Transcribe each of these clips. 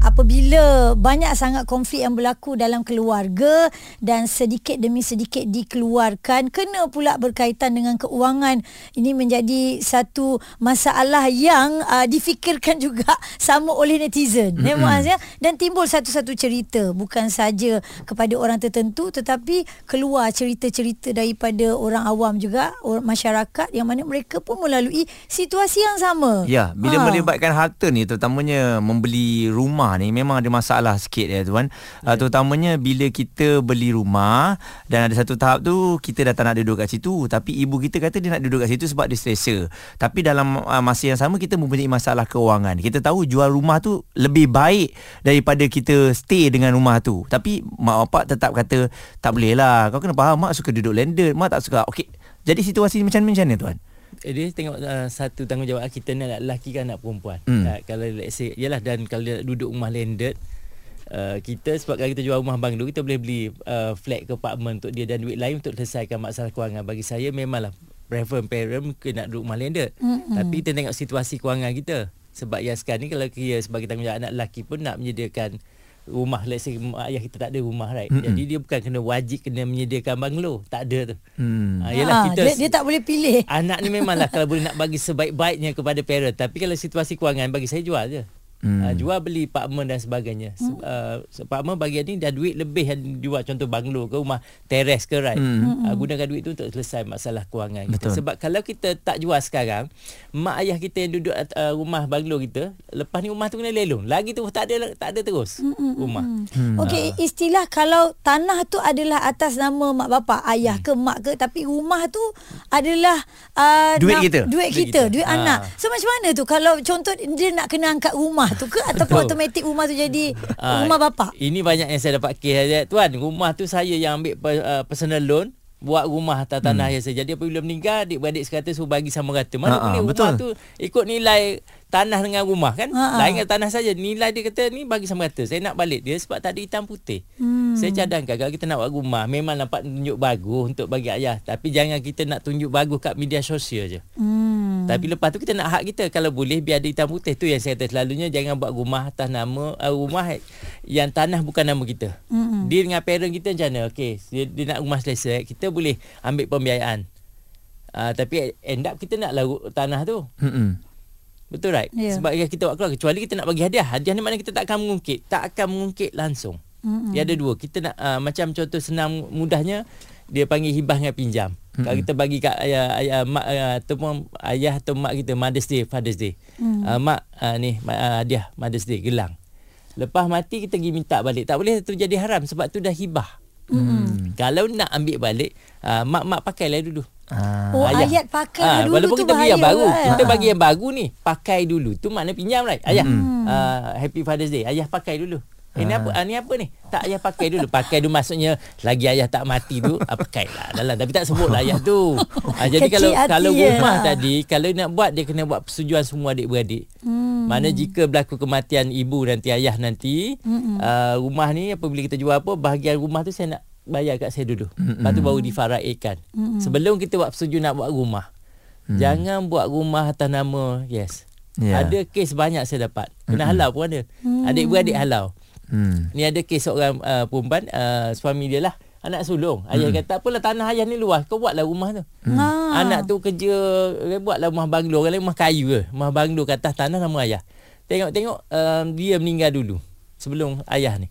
apabila banyak sangat konflik yang berlaku dalam keluarga dan sedikit demi sedikit dikeluarkan kena pula berkaitan dengan keuangan ini menjadi satu masalah yang uh, difikirkan juga sama oleh netizen mm-hmm. ya dan timbul satu-satu cerita bukan saja kepada orang tertentu tetapi keluar cerita-cerita daripada orang awam juga orang masyarakat yang mana mereka pun melalui situasi yang sama ya bila ha. melibatkan harta ni terutamanya membeli rumah rumah ni memang ada masalah sikit ya tuan. Yeah. Uh, terutamanya bila kita beli rumah dan ada satu tahap tu kita dah tak nak duduk kat situ tapi ibu kita kata dia nak duduk kat situ sebab dia selesa. Tapi dalam uh, masa yang sama kita mempunyai masalah keuangan. Kita tahu jual rumah tu lebih baik daripada kita stay dengan rumah tu. Tapi mak bapak tetap kata tak boleh lah. Kau kena faham mak suka duduk landed, mak tak suka. Okey. Jadi situasi macam macam ni tuan dia tengok uh, satu tanggungjawab kita ni nak lelaki kan nak perempuan. Hmm. Uh, kalau let's say yalah dan kalau dia duduk rumah landed Uh, kita sebab kalau kita jual rumah banglo kita boleh beli uh, flat ke apartment untuk dia dan duit lain untuk selesaikan masalah kewangan bagi saya memanglah prefer parent mungkin nak duduk rumah landed mm-hmm. tapi kita tengok situasi kewangan kita sebab yang sekarang ni kalau kita sebagai tanggungjawab anak lelaki pun nak menyediakan rumah let's say ayah kita tak ada rumah right? Mm-hmm. jadi dia bukan kena wajib kena menyediakan banglo tak ada tu. Hmm. ha, yalah ha, kita dia, dia tak boleh pilih. anak ni memanglah kalau boleh nak bagi sebaik-baiknya kepada parent. Tapi kalau situasi kewangan bagi saya jual je Hmm. Uh, jual beli apartmen dan sebagainya. Hmm. Uh, apartmen bagian ni dah duit lebih yang jual contoh banglo ke rumah teres ke right. Hmm. Uh, gunakan duit tu untuk selesai masalah kewangan kita. Sebab kalau kita tak jual sekarang, mak ayah kita yang duduk uh, rumah banglo kita, lepas ni rumah tu kena lelong. Lagi tu tak ada tak ada terus hmm. hmm rumah. Hmm. Okey, uh. istilah kalau tanah tu adalah atas nama mak bapak, ayah hmm. ke mak ke tapi rumah tu adalah uh, duit kita. Duit, duit kita, kita, duit anak. So macam mana tu kalau contoh dia nak kena angkat rumah tu ke ataupun automatik rumah tu jadi uh, rumah bapa? Ini banyak yang saya dapat kes saja tuan. Rumah tu saya yang ambil uh, personal loan buat rumah atas tanah hmm. yang saya. Jadi apabila meninggal adik-beradik sekata suruh bagi sama rata. Mana uh, boleh rumah tu ikut nilai tanah dengan rumah kan? Ha-ha. lain tanah saja. Nilai dia kata ni bagi sama rata saya nak balik dia sebab tak ada hitam putih. Hmm. saya cadangkan kalau kita nak buat rumah memang nampak tunjuk bagus untuk bagi ayah. Tapi jangan kita nak tunjuk bagus kat media sosial je. Hmm. tapi lepas tu kita nak hak kita. Kalau boleh biar ada hitam putih. Tu yang saya kata selalunya jangan buat rumah atas nama uh, rumah yang tanah bukan nama kita. Hmm. dia dengan parent kita macam mana? Okay, dia, dia nak rumah selesa kita boleh ambil pembiayaan. Uh, tapi end up kita nak lagu tanah tu. Hmm. Betul right? Yeah. Sebab kita buat keluar kecuali kita nak bagi hadiah. Hadiah ni mana kita tak akan mengungkit. Tak akan mengungkit langsung. Mm-hmm. Dia ada dua. Kita nak uh, macam contoh senang mudahnya dia panggil hibah dengan pinjam. Mm-hmm. Kalau kita bagi kat ayah ayah mak uh, ataupun ayah atau mak kita Mother's Day, Father's Day. Mm-hmm. Uh, mak uh, ni uh, hadiah Mother's Day gelang. Lepas mati kita pergi minta balik. Tak boleh tu jadi haram sebab tu dah hibah. Mm-hmm. Kalau nak ambil balik, uh, mak-mak pakailah dulu. Ah. Oh ayah. ayat pakai ah, dulu walaupun tu kita bagi yang baru kan? kita bagi yang baru ni pakai dulu tu makna pinjam right ayah hmm. uh, happy father's day ayah pakai dulu ini ah. apa ah, ni apa ni tak ayah pakai dulu pakai dulu maksudnya lagi ayah tak mati tu ah, pakai lah dalam tapi tak sebut lah ayah tu ah, jadi kalau kalau rumah ya. tadi kalau nak buat dia kena buat persetujuan semua adik-beradik hmm. mana jika berlaku kematian ibu nanti ayah nanti hmm. uh, rumah ni apabila kita jual apa bahagian rumah tu saya nak bayar kat saya dulu. Mm-hmm. Lepas tu baru difaraikan. Mm-hmm. Sebelum kita buat persetujuan nak buat rumah. Mm. Jangan buat rumah atas nama yes. Yeah. Ada kes banyak saya dapat. Kena mm-hmm. halau pun ada. Mm. Adik-beradik halau. Mm. Ni ada kes seorang uh, perempuan uh, suami dia lah anak sulung. Ayah mm. kata apalah tanah ayah ni luas. Kau buatlah rumah tu. Mm. Anak tu kerja buatlah rumah banglo, kalau rumah kayu ke. Rumah banglo kat atas tanah nama ayah. Tengok-tengok um, dia meninggal dulu sebelum ayah ni.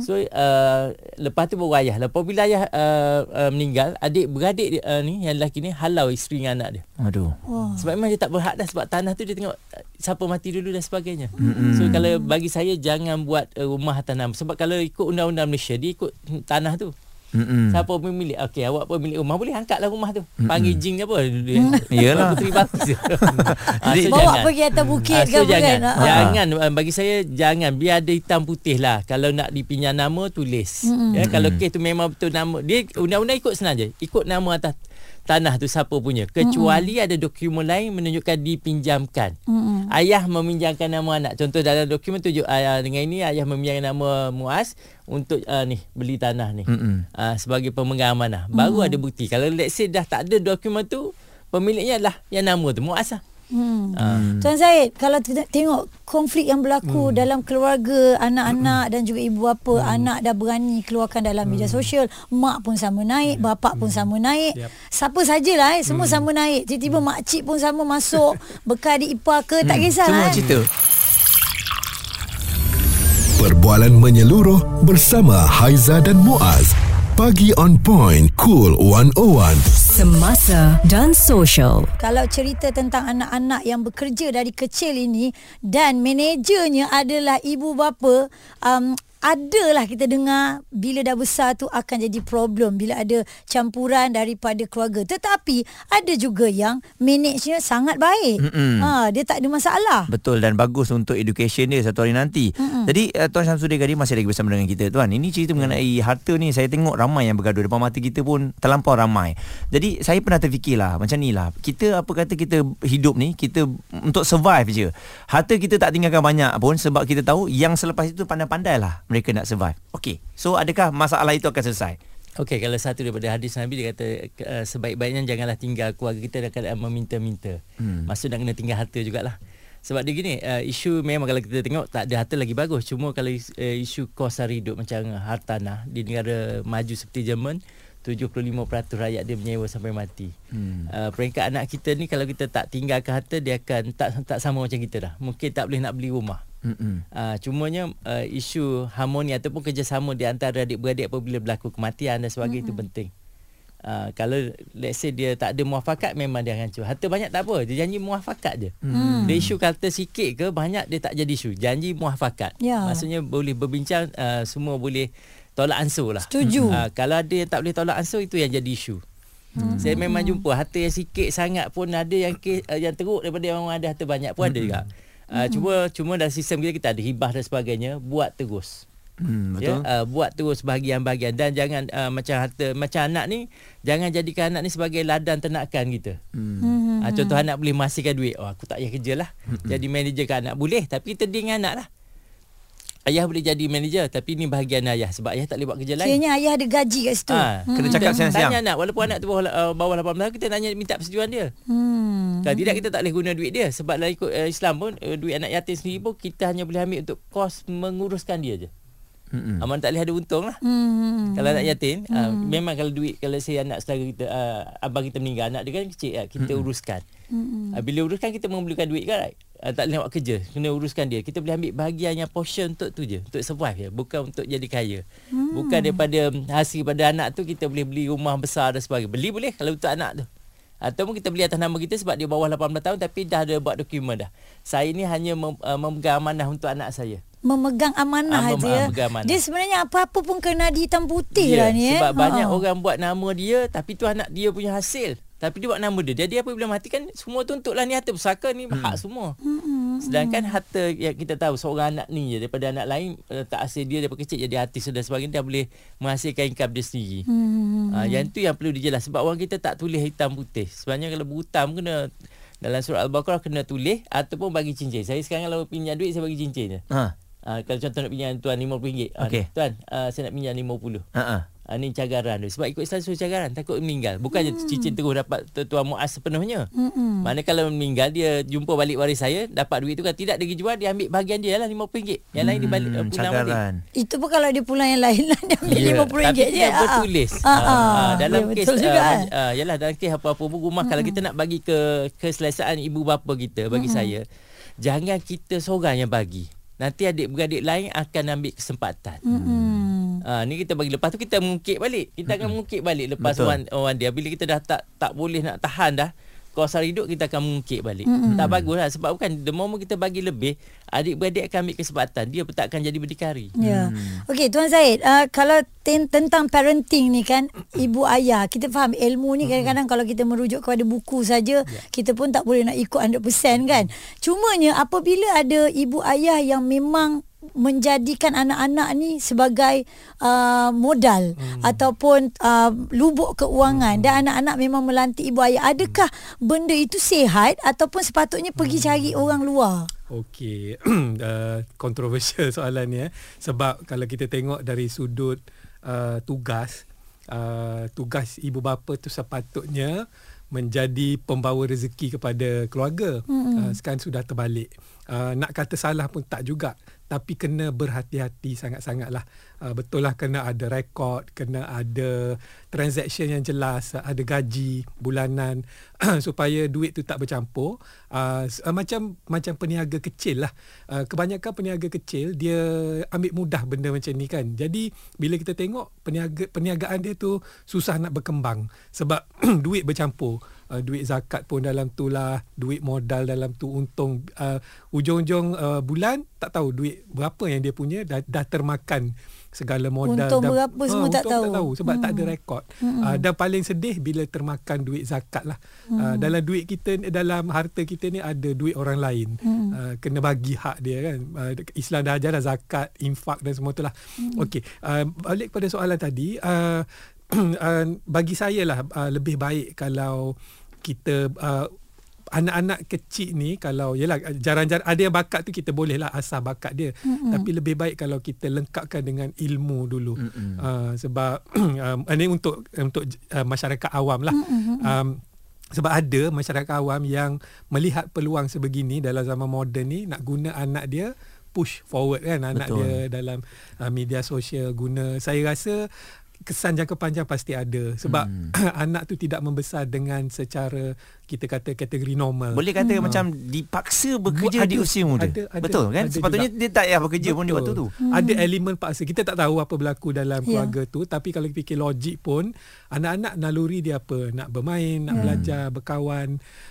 Mm-hmm. So uh, lepas tu baru ayah. Lepas bila ayah uh, uh, meninggal, adik beradik uh, ni yang lelaki ni halau isteri dengan anak dia. Aduh. Wow. Sebab memang dia tak berhak dah sebab tanah tu dia tengok uh, siapa mati dulu dan sebagainya. Mm-hmm. So kalau bagi saya jangan buat uh, rumah tanam sebab kalau ikut undang-undang Malaysia dia ikut tanah tu. Mm-mm. Siapa pemilik Okey awak pemilik rumah Boleh angkatlah rumah tu. Mm-mm. Panggil jing apa? Iyalah Puteri baptis ha, so Bawa pergi atas bukit ha, so ke jangan, kan? Jangan Bagi saya Jangan. Biar ada hitam putih lah. Kalau nak dipinjam nama Tulis. Mm-mm. ya, Kalau kes tu memang betul nama. Dia undang-undang ikut senang je. Ikut nama atas tanah tu siapa punya kecuali mm-hmm. ada dokumen lain menunjukkan dipinjamkan. Mm-mm. Ayah meminjamkan nama anak. Contoh dalam dokumen tunjuk ayah dengan ini ayah meminjamkan nama Muaz untuk uh, ni beli tanah ni. Mm-mm. Uh, sebagai pemegang amanah. Baru ada bukti. Kalau let's say dah tak ada dokumen tu pemiliknya adalah yang nama tu Muaz lah. Hmm. Uh, Tuan Zaid, kalau kita tengok konflik yang berlaku hmm. dalam keluarga, anak-anak hmm. dan juga ibu bapa, hmm. anak dah berani keluarkan dalam hmm. media sosial, mak pun sama naik, hmm. bapak pun sama naik. Yep. Siapa sajalah eh, semua hmm. sama naik. Tiba-tiba hmm. mak cik pun sama masuk, bekal di ipar ke, tak kisah Semua eh. cerita. Perbualan menyeluruh bersama Haiza dan Muaz. Pagi on point, cool 101. Semasa dan Sosial. Kalau cerita tentang anak-anak yang bekerja dari kecil ini dan manajernya adalah ibu bapa, um, adalah kita dengar bila dah besar tu akan jadi problem bila ada campuran daripada keluarga. Tetapi ada juga yang managenya sangat baik. Mm-mm. Ha, dia tak ada masalah. Betul dan bagus untuk education dia satu hari nanti. Mm-mm. Jadi uh, Tuan Syamsuddin Gadi masih lagi bersama dengan kita tuan. Ini cerita mengenai harta ni saya tengok ramai yang bergaduh depan mata kita pun terlampau ramai. Jadi saya pernah terfikirlah macam ni lah. Kita apa kata kita hidup ni kita untuk survive je. Harta kita tak tinggalkan banyak pun sebab kita tahu yang selepas itu pandai-pandai lah mereka nak survive. Okey. So adakah masalah itu akan selesai? Okey, kalau satu daripada hadis Nabi dia kata uh, sebaik-baiknya janganlah tinggal keluarga kita dalam keadaan meminta-minta. Hmm. Maksud nak kena tinggal harta jugalah. Sebab dia gini, uh, isu memang kalau kita tengok tak ada harta lagi bagus. Cuma kalau uh, isu kos hari hidup macam hartanah di negara maju seperti Jerman, 75% rakyat dia menyewa sampai mati. Hmm. Uh, peringkat anak kita ni kalau kita tak tinggalkan harta dia akan tak tak sama macam kita dah. Mungkin tak boleh nak beli rumah. Uh, cumanya uh, isu harmoni ataupun kerjasama di antara adik-beradik apabila berlaku kematian dan sebagainya itu penting. Uh, kalau let's say dia tak ada muafakat memang dia hancur. Harta banyak tak apa, dia janji muafakat je. Hmm. Dia isu harta sikit ke banyak dia tak jadi isu. Janji muafakat. Ya. Maksudnya boleh berbincang uh, semua boleh tolak ansur lah. Setuju. Uh, kalau ada yang tak boleh tolak ansur itu yang jadi isu. Hmm. Saya memang jumpa harta yang sikit sangat pun ada yang uh, yang teruk daripada yang ada harta banyak pun hmm. ada juga. Uh, hmm. cuma cuma dalam sistem kita kita ada hibah dan sebagainya buat terus. Hmm, Ya, betul. uh, buat terus bahagian-bahagian dan jangan uh, macam harta macam anak ni jangan jadikan anak ni sebagai ladang ternakan kita. Hmm. Uh, contoh anak boleh masihkan duit. Oh aku tak payah kerja lah. Jadi manager kan anak boleh tapi kita deal dengan anak lah. Ayah boleh jadi manager tapi ni bahagian ayah sebab ayah tak boleh buat kerja lain. Kiranya ayah ada gaji kat situ. Ha, Kena cakap siang-siang. Tanya anak walaupun anak tu bawah, uh, bawah 18 tahun kita tanya minta persetujuan dia. Hmm. Dan tidak kita tak boleh guna duit dia sebab dalam ikut uh, Islam pun uh, duit anak yatim sendiri pun kita hanya boleh ambil untuk kos menguruskan dia je. Mm-mm. Aman tak boleh ada untung lah. Hmm. Kalau anak yatim uh, memang kalau duit kalau saya anak saudara kita uh, abang kita meninggal anak dia kan kecil uh, kita Mm-mm. uruskan. Uh, bila uruskan kita memerlukan duit kan right? uh, tak boleh buat kerja kena uruskan dia kita boleh ambil bahagian yang portion untuk tu je untuk survive je bukan untuk jadi kaya hmm. bukan daripada hasil pada anak tu kita boleh beli rumah besar dan sebagainya beli boleh kalau untuk anak tu ataupun kita beli atas nama kita sebab dia bawah 18 tahun tapi dah ada buat dokumen dah saya ni hanya mem, uh, memegang amanah untuk anak saya memegang amanah Ah, itu mem- ya. ah, memegang amanah. Dia sebenarnya apa-apa pun kena di hitam putih Ya, lah ni eh. sebab banyak Ha. orang buat nama dia tapi tu anak dia punya hasil tapi dia buat nama dia. Jadi apabila mati kan semua tuntutlah ni harta. Pusaka ni hak semua. Hmm. sedangkan harta yang kita tahu seorang anak ni je daripada anak lain uh, tak hasil dia daripada kecil jadi artis dan sebagainya dia boleh menghasilkan income dia sendiri. Hmm. uh, yang tu yang perlu dijelas. Sebab orang kita tak tulis hitam putih. Sebenarnya kalau berhutang kena dalam surah al-baqarah kena tulis ataupun bagi cincin. Saya sekarang kalau pinjam duit saya bagi cincin je. Ha. Uh, kalau contoh nak pinjam tuan RM50 uh, Okey. tuan uh, saya nak pinjam 50 Ha ah. Ha, ni cagaran dia. Sebab ikut Islam suruh cagaran. Takut meninggal. Bukan je cincin terus dapat tu- tuan muas sepenuhnya. Mm-mm. Mana kalau meninggal dia jumpa balik waris saya dapat duit tu kan tidak dia pergi jual dia ambil bahagian dia lah RM50. Yang lain dia balik uh, Hmm, pulang balik. cagaran. Itu pun kalau dia pulang yang lain lah dia ambil Ya, RM50 tapi je. dia bertulis. Ah, ah. Ah, ah, dalam Ya, kes uh, eh. uh, yalah dalam kes apa-apa pun rumah kalau kita nak bagi ke keselesaan ibu bapa kita bagi saya jangan kita seorang yang bagi. Nanti adik-beradik lain akan ambil kesempatan. Mm-mm. Ah ni kita bagi lepas tu kita mengungkit balik. Kita akan mengungkit balik lepas Betul. orang orang dia bila kita dah tak tak boleh nak tahan dah hari hidup kita akan mengungkit balik. Mm-hmm. Tak bagus lah sebab bukan the moment kita bagi lebih adik-beradik akan ambil kesempatan. Dia pun tak akan jadi berdikari. Ya. Okey Tuan Zaid, uh, kalau ten, tentang parenting ni kan ibu ayah, kita faham ilmu ni kadang-kadang kalau kita merujuk kepada buku saja, kita pun tak boleh nak ikut 100% kan. Cumanya apabila ada ibu ayah yang memang menjadikan anak-anak ni sebagai uh, modal hmm. ataupun uh, lubuk keuangan hmm. dan anak-anak memang melantik ibu ayah adakah benda itu sihat ataupun sepatutnya pergi hmm. cari orang luar Okey, uh, kontroversial soalan ni eh. Sebab kalau kita tengok dari sudut uh, tugas, uh, tugas ibu bapa tu sepatutnya menjadi pembawa rezeki kepada keluarga. Mm-hmm. Uh, sekarang sudah terbalik. Uh, nak kata salah pun tak juga tapi kena berhati-hati sangat-sangatlah. Uh, betul lah kena ada rekod, kena ada transaction yang jelas, ada gaji bulanan supaya duit tu tak bercampur. Uh, uh, macam macam peniaga kecil lah. Uh, kebanyakan peniaga kecil dia ambil mudah benda macam ni kan. Jadi bila kita tengok peniaga perniagaan dia tu susah nak berkembang sebab duit bercampur uh, duit zakat pun dalam tu lah duit modal dalam tu untung uh, ujung-ujung uh, bulan tak tahu duit berapa yang dia punya dah, dah termakan segala modal untung dah, berapa semua uh, tak tahu tak tahu sebab hmm. tak ada rekod hmm. uh, dan paling sedih bila termakan duit zakat lah hmm. uh, dalam duit kita dalam harta kita ni ada duit orang lain hmm. uh, kena bagi hak dia kan uh, Islam dah ajar dah zakat infak dan semua tu lah hmm. okey uh, balik pada soalan tadi uh, uh, bagi saya lah uh, lebih baik kalau kita uh, anak-anak kecil ni kalau yalah jarang-jarang ada yang bakat tu kita boleh lah asah bakat dia mm-hmm. tapi lebih baik kalau kita lengkapkan dengan ilmu dulu mm-hmm. uh, sebab um, ini untuk untuk uh, masyarakat awam lah mm-hmm. um, sebab ada masyarakat awam yang melihat peluang sebegini dalam zaman moden ni nak guna anak dia push forward kan anak Betul. dia dalam uh, media sosial guna saya rasa kesan jangka panjang pasti ada sebab hmm. anak tu tidak membesar dengan secara kita kata kategori normal. Boleh kata hmm. macam dipaksa bekerja ada, di usia muda. Ada, ada, Betul kan? Ada Sepatutnya juga. dia tak payah bekerja Betul. pun di waktu tu. Hmm. Ada elemen paksa. Kita tak tahu apa berlaku dalam yeah. keluarga tu tapi kalau kita fikir logik pun anak-anak naluri dia apa? Nak bermain, nak hmm. belajar, berkawan.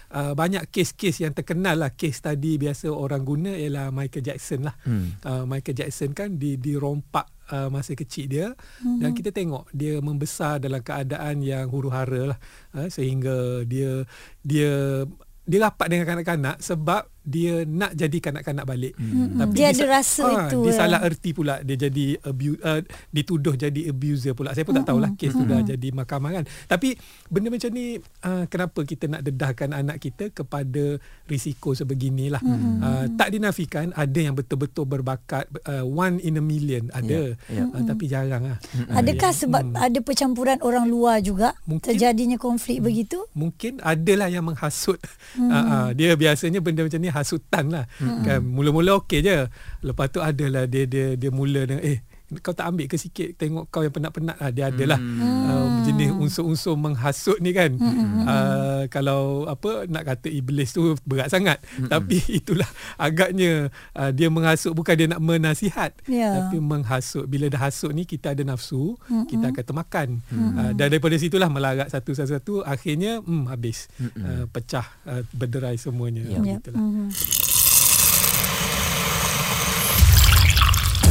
Uh, banyak kes-kes yang terkenal lah kes tadi biasa orang guna ialah Michael Jackson lah. Hmm. Uh, Michael Jackson kan di dirompak uh, masa kecil dia mm-hmm. dan kita tengok dia membesar dalam keadaan yang huru-hara lah uh, sehingga dia dia dia rapat dengan kanak-kanak sebab dia nak jadi kanak-kanak balik. Hmm. Tapi dia, dia ada rasa ha, itu. Dia ya. salah erti pula dia jadi abu, uh, dituduh jadi abuser pula. Saya pun hmm. tak tahulah kes hmm. tu dah jadi mahkamah kan. Tapi benda macam ni uh, kenapa kita nak dedahkan anak kita kepada risiko sebeginilah. Hmm. Uh, tak dinafikan ada yang betul-betul berbakat uh, one in a million ada. Yeah. Yeah. Uh, tapi jarang lah. Hmm. Adakah sebab hmm. ada percampuran orang luar juga mungkin, terjadinya konflik hmm. begitu? Mungkin adalah yang menghasut. Hmm. Uh, uh, dia biasanya benda macam ni hasutan lah hmm. kan mula-mula okey je lepas tu adalah dia dia dia mula dengan eh kau tak ambil ke sikit tengok kau yang penat-penat lah dia adalah hmm. uh, jenis unsur-unsur menghasut ni kan hmm. uh, kalau apa nak kata iblis tu berat sangat hmm. tapi itulah agaknya uh, dia menghasut bukan dia nak menasihat yeah. tapi menghasut bila dah hasut ni kita ada nafsu hmm. kita akan termakan hmm. uh, dan daripada situlah melarat satu-satu akhirnya hmm, habis hmm. uh, pecah uh, berderai semuanya yeah. gitulah hmm.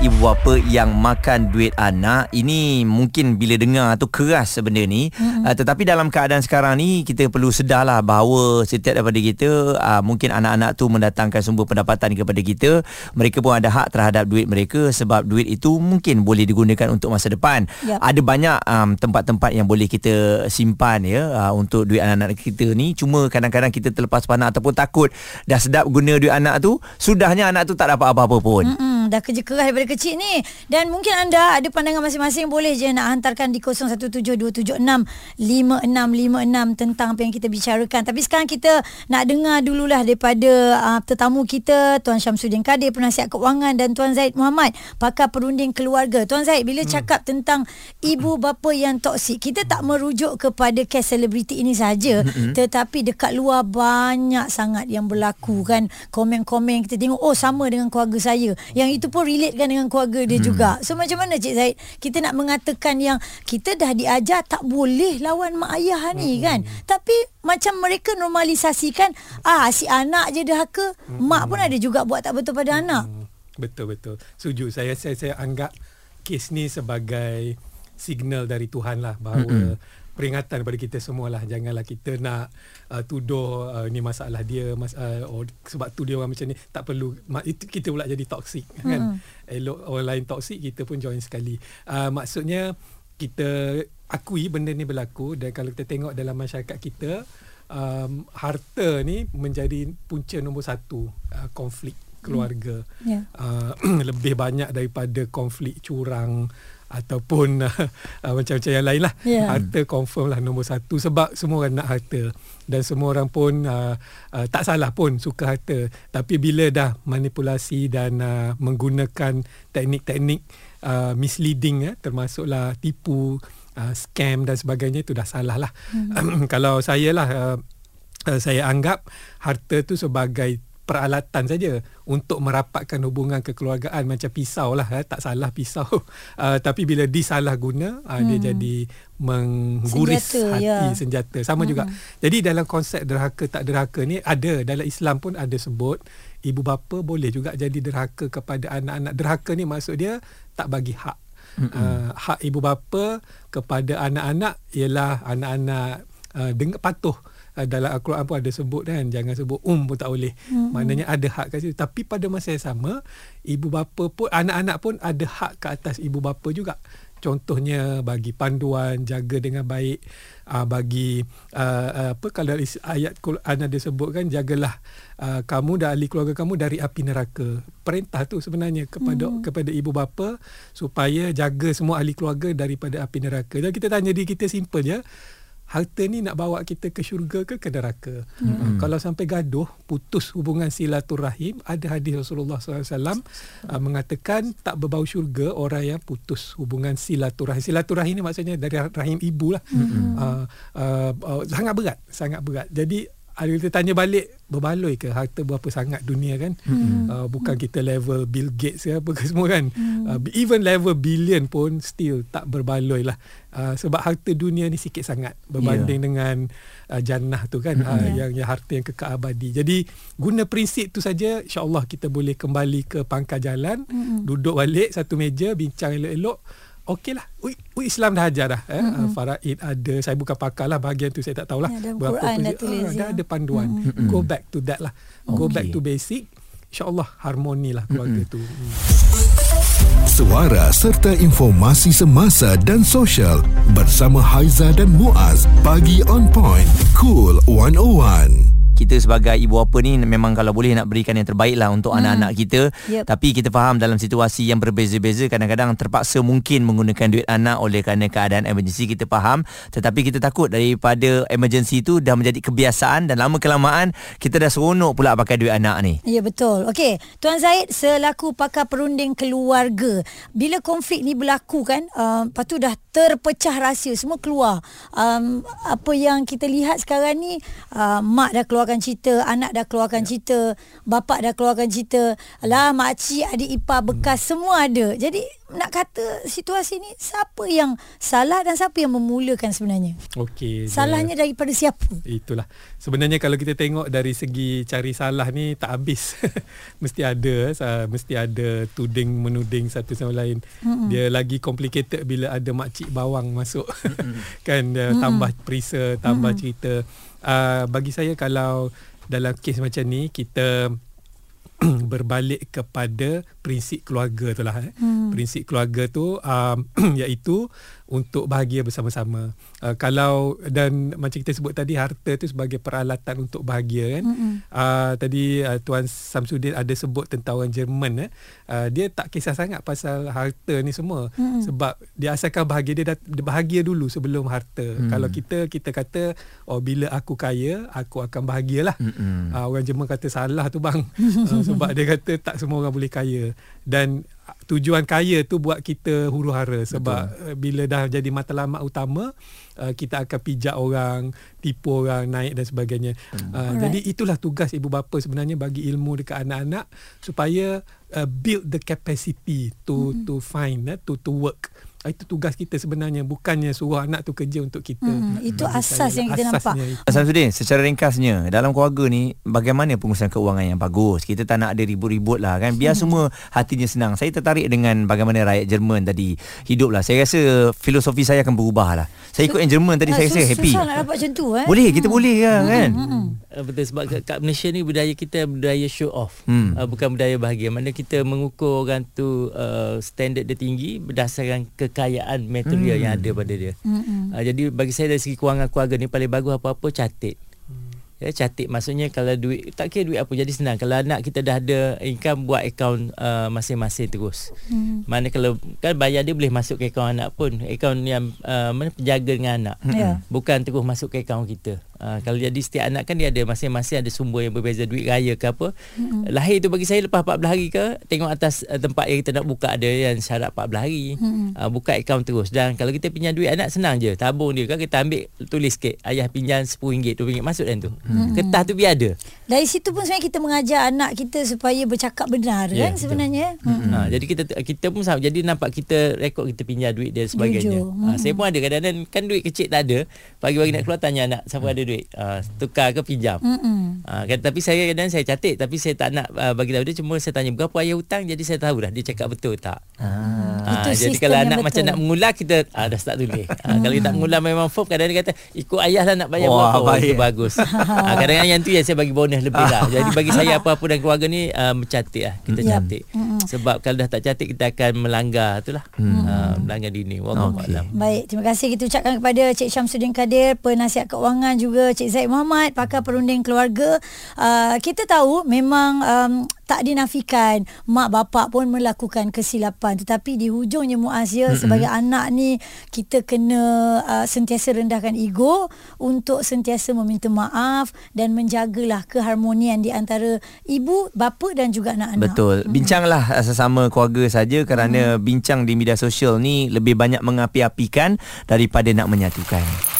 ibu bapa yang makan duit anak ini mungkin bila dengar tu keras benda ni. Mm-hmm. uh, tetapi dalam keadaan sekarang ni kita perlu sedarlah bahawa setiap daripada kita uh, mungkin anak-anak tu mendatangkan sumber pendapatan kepada kita mereka pun ada hak terhadap duit mereka sebab duit itu mungkin boleh digunakan untuk masa depan. Yep. ada banyak um, tempat-tempat yang boleh kita simpan ya uh, untuk duit anak-anak kita ni. Cuma kadang-kadang kita terlepas pandang ataupun takut dah sedap guna duit anak tu sudahnya anak tu tak dapat apa-apa pun. Mm-hmm dah kerja keras daripada kecil ni. Dan mungkin anda ada pandangan masing-masing boleh je nak hantarkan di 0172765656 tentang apa yang kita bicarakan. Tapi sekarang kita nak dengar dululah daripada uh, tetamu kita Tuan Syamsuddin Kadir penasihat keuangan dan Tuan Zaid Muhammad pakar perunding keluarga. Tuan Zaid bila hmm. cakap tentang ibu bapa yang toksik kita tak merujuk kepada kes selebriti ini saja hmm. tetapi dekat luar banyak sangat yang berlaku kan. Komen-komen kita tengok oh sama dengan keluarga saya. Yang itu pun relate kan dengan keluarga dia hmm. juga. So macam mana Cik Zaid? Kita nak mengatakan yang kita dah diajar tak boleh lawan mak ayah ni hmm. kan. Tapi macam mereka normalisasikan ah si anak je ke, hmm. mak pun ada juga buat tak betul pada hmm. anak. Betul betul. Setuju. Saya saya saya anggap kes ni sebagai signal dari Tuhan lah bahawa mm-hmm. Peringatan kepada kita semua lah janganlah kita nak uh, tuduh uh, ni masalah dia mas, uh, oh, sebab tu dia orang macam ni tak perlu itu kita pula jadi toksik mm-hmm. kan elok orang lain toksik kita pun join sekali uh, maksudnya kita akui benda ni berlaku dan kalau kita tengok dalam masyarakat kita um, harta ni menjadi punca nombor satu uh, konflik keluarga mm. yeah. uh, lebih banyak daripada konflik curang ataupun uh, uh, macam-macam yang lain lah. Yeah. Harta confirm lah nombor satu sebab semua orang nak harta dan semua orang pun uh, uh, tak salah pun suka harta. Tapi bila dah manipulasi dan uh, menggunakan teknik-teknik uh, misleading eh, termasuklah tipu, uh, scam dan sebagainya itu dah salah lah. Mm. Kalau saya lah uh, uh, saya anggap harta tu sebagai peralatan saja untuk merapatkan hubungan kekeluargaan macam pisau lah eh. tak salah pisau uh, tapi bila disalah guna uh, hmm. dia jadi mengguris senjata, hati ya. senjata sama hmm. juga jadi dalam konsep derhaka tak derhaka ni ada dalam Islam pun ada sebut ibu bapa boleh juga jadi derhaka kepada anak-anak derhaka ni maksud dia tak bagi hak uh, hak ibu bapa kepada anak-anak ialah anak-anak uh, dengar patuh uh, dalam Al-Quran pun ada sebut kan jangan sebut um pun tak boleh. Hmm. maknanya ada hak kat situ. Tapi pada masa yang sama ibu bapa pun anak-anak pun ada hak ke atas ibu bapa juga. Contohnya bagi panduan jaga dengan baik. Uh, bagi uh, apa kalau ayat Quran ada sebutkan jagalah uh, kamu dan ahli keluarga kamu dari api neraka. Perintah tu sebenarnya kepada hmm. kepada ibu bapa supaya jaga semua ahli keluarga daripada api neraka. Dan kita tanya diri kita simple je harta ni nak bawa kita ke syurga ke ke neraka. Hmm. Kalau sampai gaduh, putus hubungan silaturahim, ada hadis Rasulullah SAW uh, mengatakan tak berbau syurga orang yang putus hubungan silaturahim. Silaturahim ni maksudnya dari rahim ibu lah. Hmm. Uh, uh, uh, sangat berat, sangat berat. Jadi ada kita tanya balik berbaloi ke harta berapa sangat dunia kan hmm. uh, bukan kita level Bill Gates ke apa ke semua kan hmm. uh, even level billion pun still tak berbaloi lah uh, sebab harta dunia ni sikit sangat berbanding yeah. dengan uh, jannah tu kan hmm. uh, yeah. yang, yang harta yang kekal abadi jadi guna prinsip tu saja insyaallah kita boleh kembali ke pangkal jalan hmm. duduk balik satu meja bincang elok-elok okey lah. Ui, ui Islam dah ajar dah. Eh? Mm-hmm. Faraid ada. Saya bukan pakar lah bahagian tu. Saya tak tahulah. Ya, Berapa Quran dah tulis. Ah, dah ada panduan. Mm-hmm. Go back to that lah. Okay. Go back to basic. InsyaAllah harmoni lah keluarga mm-hmm. tu. Mm. Suara serta informasi semasa dan sosial bersama Haiza dan Muaz. Pagi on point. Cool 101 kita sebagai ibu bapa ni memang kalau boleh nak berikan yang terbaik lah untuk hmm. anak-anak kita. Yep. tapi kita faham dalam situasi yang berbeza-beza kadang-kadang terpaksa mungkin menggunakan duit anak oleh kerana keadaan emergency kita faham. Tetapi kita takut daripada emergency tu dah menjadi kebiasaan dan lama kelamaan kita dah seronok pula pakai duit anak ni. Ya betul. Okey, Tuan Zaid selaku pakar perunding keluarga bila konflik ni berlaku kan uh, lepas tu dah terpecah rahsia semua keluar. Um, apa yang kita lihat sekarang ni uh, mak dah keluar keluarkan cerita, anak dah keluarkan ya. cerita, bapa dah keluarkan cerita, lah makcik, adik ipar bekas hmm. semua ada. Jadi nak kata situasi ni siapa yang salah dan siapa yang memulakan sebenarnya? Okey. Salahnya dia, daripada siapa? Itulah. Sebenarnya kalau kita tengok dari segi cari salah ni tak habis. mesti ada mesti ada tuding menuding satu sama lain. Mm-hmm. Dia lagi complicated bila ada makcik bawang masuk. kan dia mm-hmm. tambah perisa, tambah mm-hmm. cerita uh, bagi saya kalau dalam kes macam ni kita berbalik kepada prinsip keluarga tu lah eh. hmm. Prinsip keluarga tu um, iaitu untuk bahagia bersama-sama. Uh, kalau dan macam kita sebut tadi harta tu sebagai peralatan untuk bahagia kan. Mm-hmm. Uh, tadi uh, tuan Samsudin ada sebut tentang orang Jerman eh. Uh, dia tak kisah sangat pasal harta ni semua mm-hmm. sebab dia asalkan bahagia dia dah dia bahagia dulu sebelum harta. Mm. Kalau kita kita kata oh bila aku kaya aku akan bahagialah. Mm-hmm. Uh, orang Jerman kata salah tu bang. uh, sebab dia kata tak semua orang boleh kaya dan tujuan kaya tu buat kita huru hara sebab Betul. Eh, bila dah jadi matlamat utama uh, kita akan pijak orang tipu orang naik dan sebagainya hmm. uh, jadi itulah tugas ibu bapa sebenarnya bagi ilmu dekat anak-anak supaya uh, build the capacity to hmm. to find uh, to to work itu tugas kita sebenarnya bukannya suruh anak tu kerja untuk kita. Hmm, itu Bagi asas saya yang kita asasnya nampak. itu. Samsudin, secara ringkasnya dalam keluarga ni bagaimana pengurusan keuangan yang bagus? Kita tak nak ada ribut-ribut lah kan. Biar semua hatinya senang. Saya tertarik dengan bagaimana rakyat Jerman tadi hidup lah. Saya rasa filosofi saya akan berubah lah. Saya ikut yang Jerman tadi Ah, saya rasa happy. Susah nak dapat macam tu eh. Boleh, kita boleh kan kan? Uh, betul sebab kat, kat Malaysia ni budaya kita budaya show off. Hmm. Uh, bukan budaya bahagia. Mana kita mengukur orang tu uh, standard dia tinggi berdasarkan kekayaan material hmm. yang ada pada dia. Mm-mm. Uh, jadi bagi saya dari segi kewangan keluarga ni paling bagus apa-apa catit. Ya, catit maksudnya kalau duit tak kira duit apa jadi senang kalau anak kita dah ada income buat akaun uh, masing-masing terus. Hmm. Mana kalau kan bayar dia boleh masuk ke akaun anak pun akaun yang uh, mana penjaga dengan anak. Ya. Bukan terus masuk ke akaun kita. Uh, kalau jadi setiap anak kan dia ada masing-masing ada sumber yang berbeza duit raya ke apa. Mm-hmm. Lahir tu bagi saya lepas 14 hari ke tengok atas uh, tempat yang kita nak buka ada yang syarat 14 hari. Mm-hmm. Uh, buka akaun terus dan kalau kita pinjam duit anak senang je. Tabung dia kan kita ambil tulis sikit ayah pinjam RM10 RM2 masuk dalam tu. Mm-hmm. Kertas tu biar ada. Dari situ pun sebenarnya kita mengajar anak kita supaya bercakap benar Ya, kan betul. sebenarnya. Hmm. Ha, jadi kita kita pun sama. Jadi nampak kita rekod kita pinjam duit dia sebagainya. Jujur. Ha, saya pun ada kadang-kadang kan duit kecil tak ada. Pagi-pagi nak keluar tanya anak siapa ada duit. Ha, tukar ke pinjam. Mm-mm. Kan, tapi saya kadang saya catat tapi saya tak nak uh, bagi tahu dia cuma saya tanya berapa ayah hutang jadi saya tahu dah dia cakap betul tak. Ah. Itu jadi kalau anak betul. macam nak mengular kita ah, dah start tulis. Ha, kalau kita tak mengular memang form kadang-kadang dia kata ikut ayah lah nak bayar Wah, berapa. Oh, itu bagus. ha, kadang-kadang yang tu yang saya bagi bonus lebih lah. Jadi bagi saya apa-apa dan keluarga ni uh, mencatat lah. Kita Yap. catat. Sebab kalau dah tak catat kita akan melanggar itulah. Ha, melanggar dini. Wallahu a'lam. Baik, terima kasih kita ucapkan kepada Cik Syamsuddin Kadir, penasihat keuangan juga Cik Zaid Muhammad, pakar perunding keluarga. Uh, kita tahu memang um, tak dinafikan mak bapak pun melakukan kesilapan tetapi di hujungnya Muaz ya mm-hmm. sebagai anak ni kita kena uh, sentiasa rendahkan ego untuk sentiasa meminta maaf dan menjagalah keharmonian di antara ibu, bapa dan juga anak-anak. Betul. Bincanglah uh, sesama keluarga saja kerana bincang di media sosial ni lebih banyak mengapi-apikan daripada nak menyatukan.